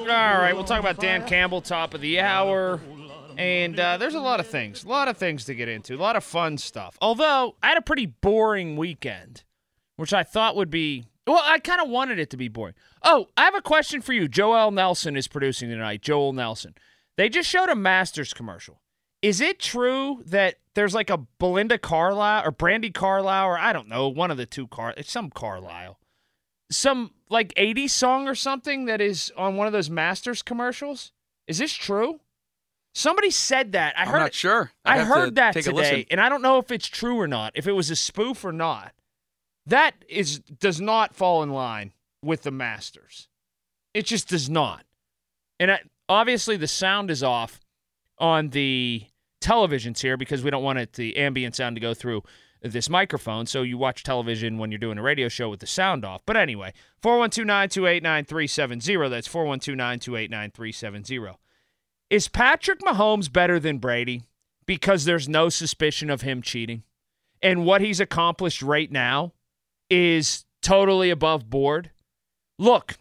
All right, we'll talk about Dan Campbell, top of the hour. And uh, there's a lot of things, a lot of things to get into, a lot of fun stuff. Although I had a pretty boring weekend, which I thought would be, well, I kind of wanted it to be boring. Oh, I have a question for you. Joel Nelson is producing tonight. Joel Nelson. They just showed a Masters commercial. Is it true that there's like a Belinda Carlisle or Brandy Carlisle or I don't know, one of the two Car, it's some Carlisle, some like 80s song or something that is on one of those Masters commercials? Is this true? Somebody said that. I I'm heard. not sure. I I'd have to heard that take a today, and I don't know if it's true or not. If it was a spoof or not, that is does not fall in line with the Masters. It just does not. And I, obviously, the sound is off on the televisions here because we don't want it the ambient sound to go through this microphone. So you watch television when you're doing a radio show with the sound off. But anyway, 412-928-9370. That's 412-928-9370. Is Patrick Mahomes better than Brady because there's no suspicion of him cheating? And what he's accomplished right now is totally above board? Look,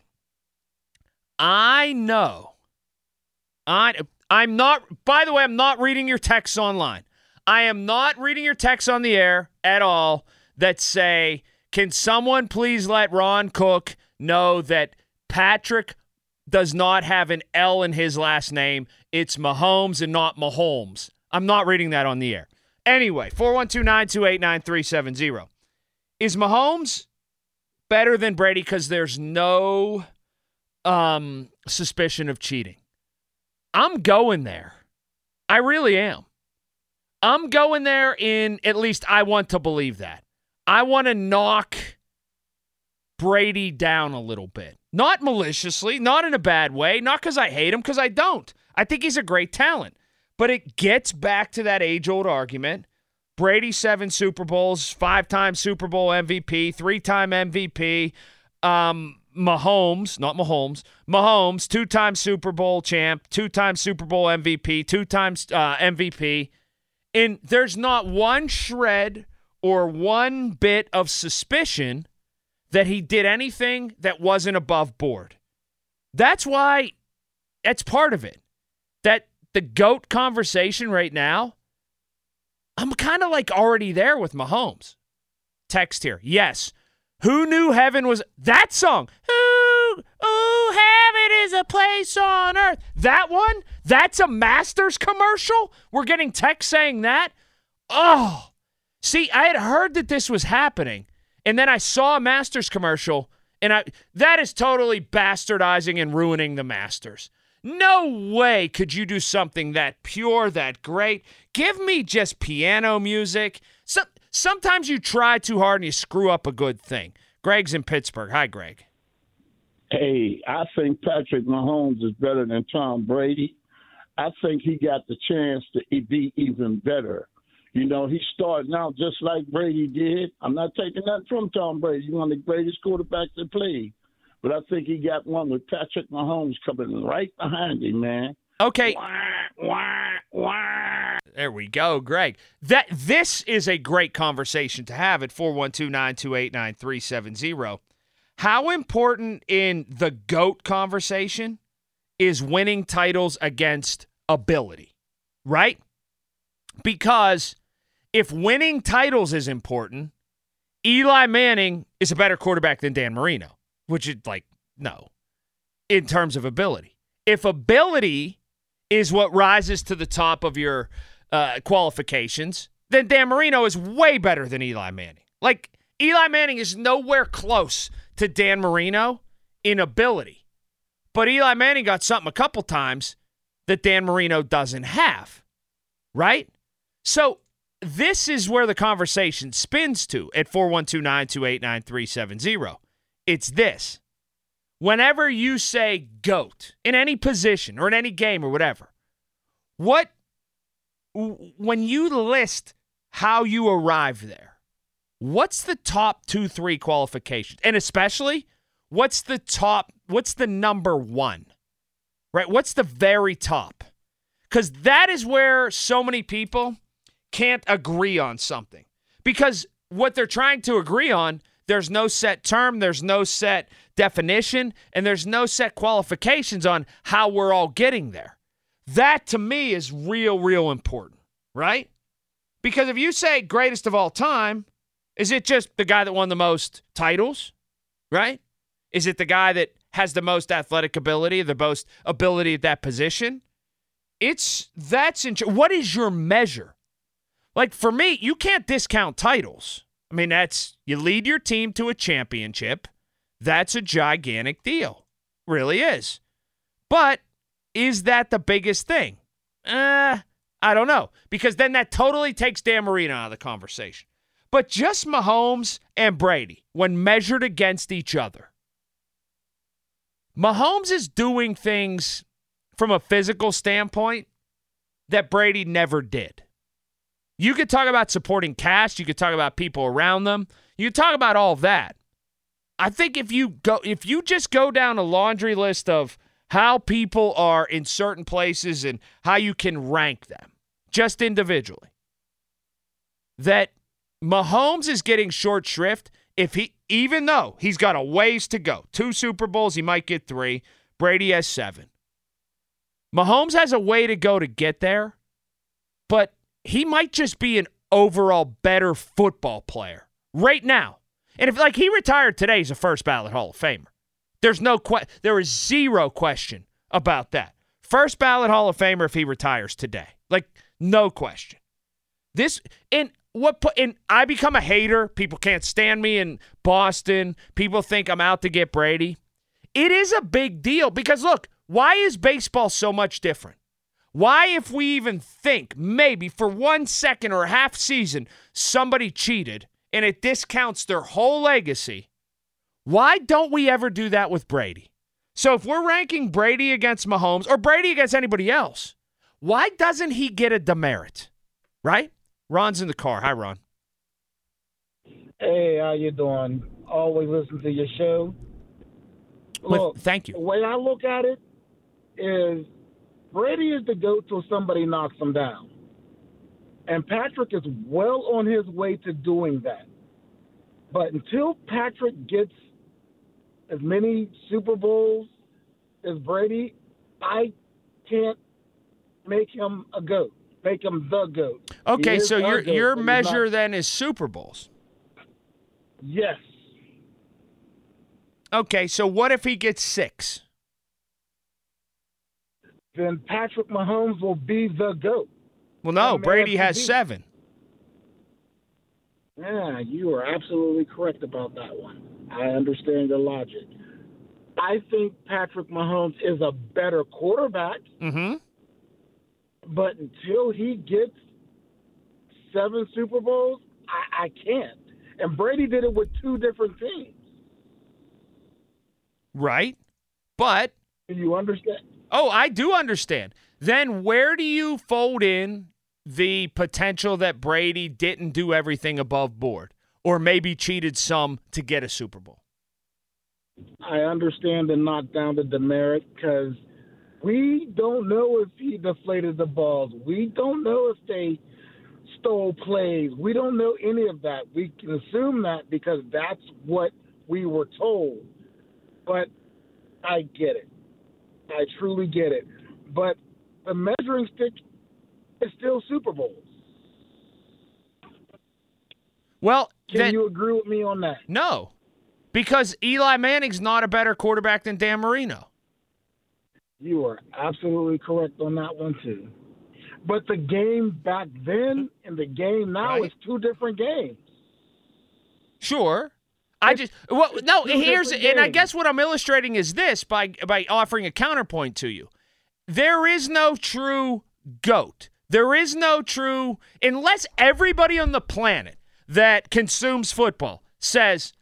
I know. I I'm not by the way, I'm not reading your texts online. I am not reading your texts on the air at all that say, "Can someone please let Ron Cook know that Patrick does not have an L in his last name. It's Mahomes and not Mahomes. I'm not reading that on the air. Anyway, 412 928 9370. Is Mahomes better than Brady because there's no um, suspicion of cheating? I'm going there. I really am. I'm going there in, at least I want to believe that. I want to knock Brady down a little bit. Not maliciously, not in a bad way, not because I hate him, because I don't. I think he's a great talent. But it gets back to that age old argument. Brady, seven Super Bowls, five time Super Bowl MVP, three time MVP. Um, Mahomes, not Mahomes, Mahomes, two time Super Bowl champ, two time Super Bowl MVP, two times uh, MVP. And there's not one shred or one bit of suspicion that he did anything that wasn't above board. That's why that's part of it. That the GOAT conversation right now, I'm kind of like already there with Mahomes. Text here. Yes. Who knew heaven was that song? Who oh heaven is a place on earth. That one? That's a Masters commercial? We're getting text saying that? Oh. See, I had heard that this was happening. And then I saw a Masters commercial, and I that is totally bastardizing and ruining the Masters. No way could you do something that pure, that great. Give me just piano music. So, sometimes you try too hard and you screw up a good thing. Greg's in Pittsburgh. Hi, Greg. Hey, I think Patrick Mahomes is better than Tom Brady. I think he got the chance to be even better. You know, he's starting out just like Brady did. I'm not taking that from Tom Brady. He's one of the greatest quarterbacks that played. But I think he got one with Patrick Mahomes coming right behind him, man. Okay. Wah, wah, wah. There we go, Greg. That this is a great conversation to have at 412-928-9370. How important in the GOAT conversation is winning titles against ability, right? Because if winning titles is important, Eli Manning is a better quarterback than Dan Marino, which is like, no, in terms of ability. If ability is what rises to the top of your uh, qualifications, then Dan Marino is way better than Eli Manning. Like, Eli Manning is nowhere close to Dan Marino in ability. But Eli Manning got something a couple times that Dan Marino doesn't have, right? So this is where the conversation spins to at 412 928 9370. It's this. Whenever you say GOAT in any position or in any game or whatever, what, when you list how you arrive there, what's the top two, three qualifications? And especially, what's the top, what's the number one? Right? What's the very top? Because that is where so many people can't agree on something. Because what they're trying to agree on, there's no set term, there's no set definition and there's no set qualifications on how we're all getting there. That to me is real, real important, right? Because if you say greatest of all time, is it just the guy that won the most titles, right? Is it the guy that has the most athletic ability, the most ability at that position? It's that's in, what is your measure? Like for me, you can't discount titles. I mean, that's you lead your team to a championship. That's a gigantic deal. Really is. But is that the biggest thing? Uh, I don't know. Because then that totally takes Dan Marino out of the conversation. But just Mahomes and Brady, when measured against each other, Mahomes is doing things from a physical standpoint that Brady never did. You could talk about supporting cast, you could talk about people around them, you could talk about all that. I think if you go if you just go down a laundry list of how people are in certain places and how you can rank them just individually. That Mahomes is getting short shrift if he even though he's got a ways to go. Two Super Bowls, he might get 3. Brady has 7. Mahomes has a way to go to get there, but he might just be an overall better football player right now. And if like he retired today, he's a first ballot Hall of Famer. There's no que- there is zero question about that. First ballot Hall of Famer if he retires today. Like no question. This and what put and I become a hater. People can't stand me in Boston. People think I'm out to get Brady. It is a big deal because look, why is baseball so much different? Why, if we even think maybe for one second or half season somebody cheated and it discounts their whole legacy, why don't we ever do that with Brady? So if we're ranking Brady against Mahomes or Brady against anybody else, why doesn't he get a demerit? Right? Ron's in the car. Hi, Ron. Hey, how you doing? Always listen to your show. Look, thank you. The way I look at it is Brady is the goat till somebody knocks him down. And Patrick is well on his way to doing that. But until Patrick gets as many Super Bowls as Brady, I can't make him a goat. Make him the goat. Okay, so your goat, your measure then is Super Bowls. Yes. Okay, so what if he gets six? Then Patrick Mahomes will be the GOAT. Well, no, Brady has seven. Yeah, you are absolutely correct about that one. I understand your logic. I think Patrick Mahomes is a better quarterback. Mm-hmm. But until he gets seven Super Bowls, I, I can't. And Brady did it with two different teams. Right. But. Do you understand? Oh, I do understand. Then where do you fold in the potential that Brady didn't do everything above board or maybe cheated some to get a Super Bowl? I understand the knockdown the demerit because we don't know if he deflated the balls. We don't know if they stole plays. We don't know any of that. We can assume that because that's what we were told. But I get it. I truly get it. But the measuring stick is still Super Bowls. Well, can you agree with me on that? No, because Eli Manning's not a better quarterback than Dan Marino. You are absolutely correct on that one too. But the game back then and the game now right. is two different games. Sure. I just well no here's and I guess what I'm illustrating is this by by offering a counterpoint to you. There is no true goat. There is no true unless everybody on the planet that consumes football says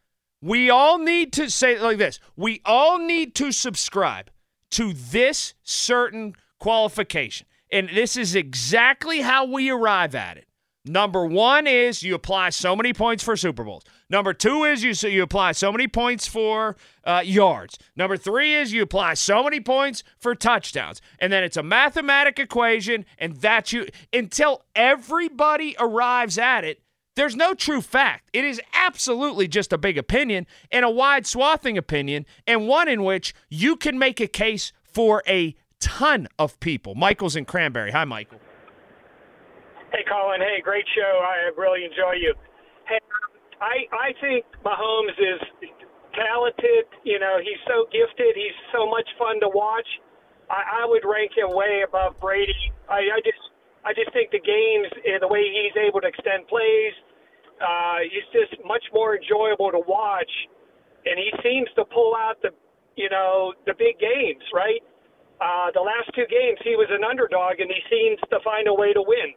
we all need to say like this. We all need to subscribe to this certain qualification. And this is exactly how we arrive at it. Number one is you apply so many points for Super Bowls. Number two is you so you apply so many points for uh, yards. Number three is you apply so many points for touchdowns, and then it's a mathematic equation, and that's you until everybody arrives at it. There's no true fact. It is absolutely just a big opinion and a wide swathing opinion, and one in which you can make a case for a ton of people. Michael's in Cranberry. Hi, Michael. Hey, Colin. Hey, great show. I really enjoy you. Hey, I I think Mahomes is talented. You know, he's so gifted. He's so much fun to watch. I, I would rank him way above Brady. I, I just I just think the games and the way he's able to extend plays, uh, he's just much more enjoyable to watch, and he seems to pull out the, you know, the big games. Right, uh, the last two games he was an underdog, and he seems to find a way to win.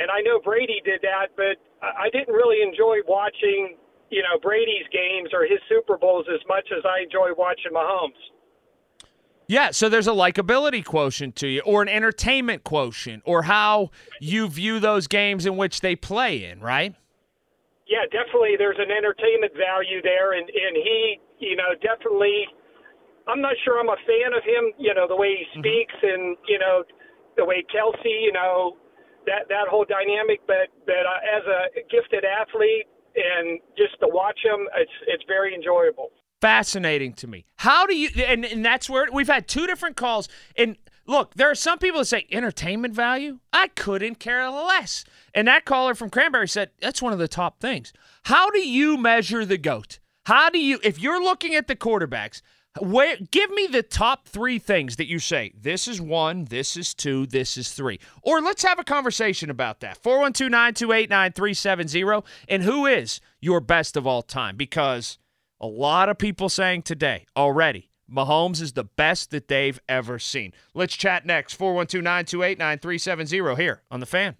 And I know Brady did that, but I didn't really enjoy watching, you know, Brady's games or his Super Bowls as much as I enjoy watching Mahomes. Yeah, so there's a likability quotient to you, or an entertainment quotient, or how you view those games in which they play in, right? Yeah, definitely. There's an entertainment value there, and and he, you know, definitely. I'm not sure I'm a fan of him, you know, the way he mm-hmm. speaks, mm-hmm. and you know, the way Kelce, you know, that that whole dynamic. But but uh, as a gifted athlete, and just to watch him, it's it's very enjoyable fascinating to me. How do you and, and that's where we've had two different calls. And look, there are some people that say entertainment value. I couldn't care less. And that caller from Cranberry said that's one of the top things. How do you measure the GOAT? How do you if you're looking at the quarterbacks, where give me the top three things that you say, this is one, this is two, this is three. Or let's have a conversation about that. 412 928 9370. And who is your best of all time? Because a lot of people saying today already Mahomes is the best that they've ever seen. Let's chat next. 412 928 9370 here on The Fan.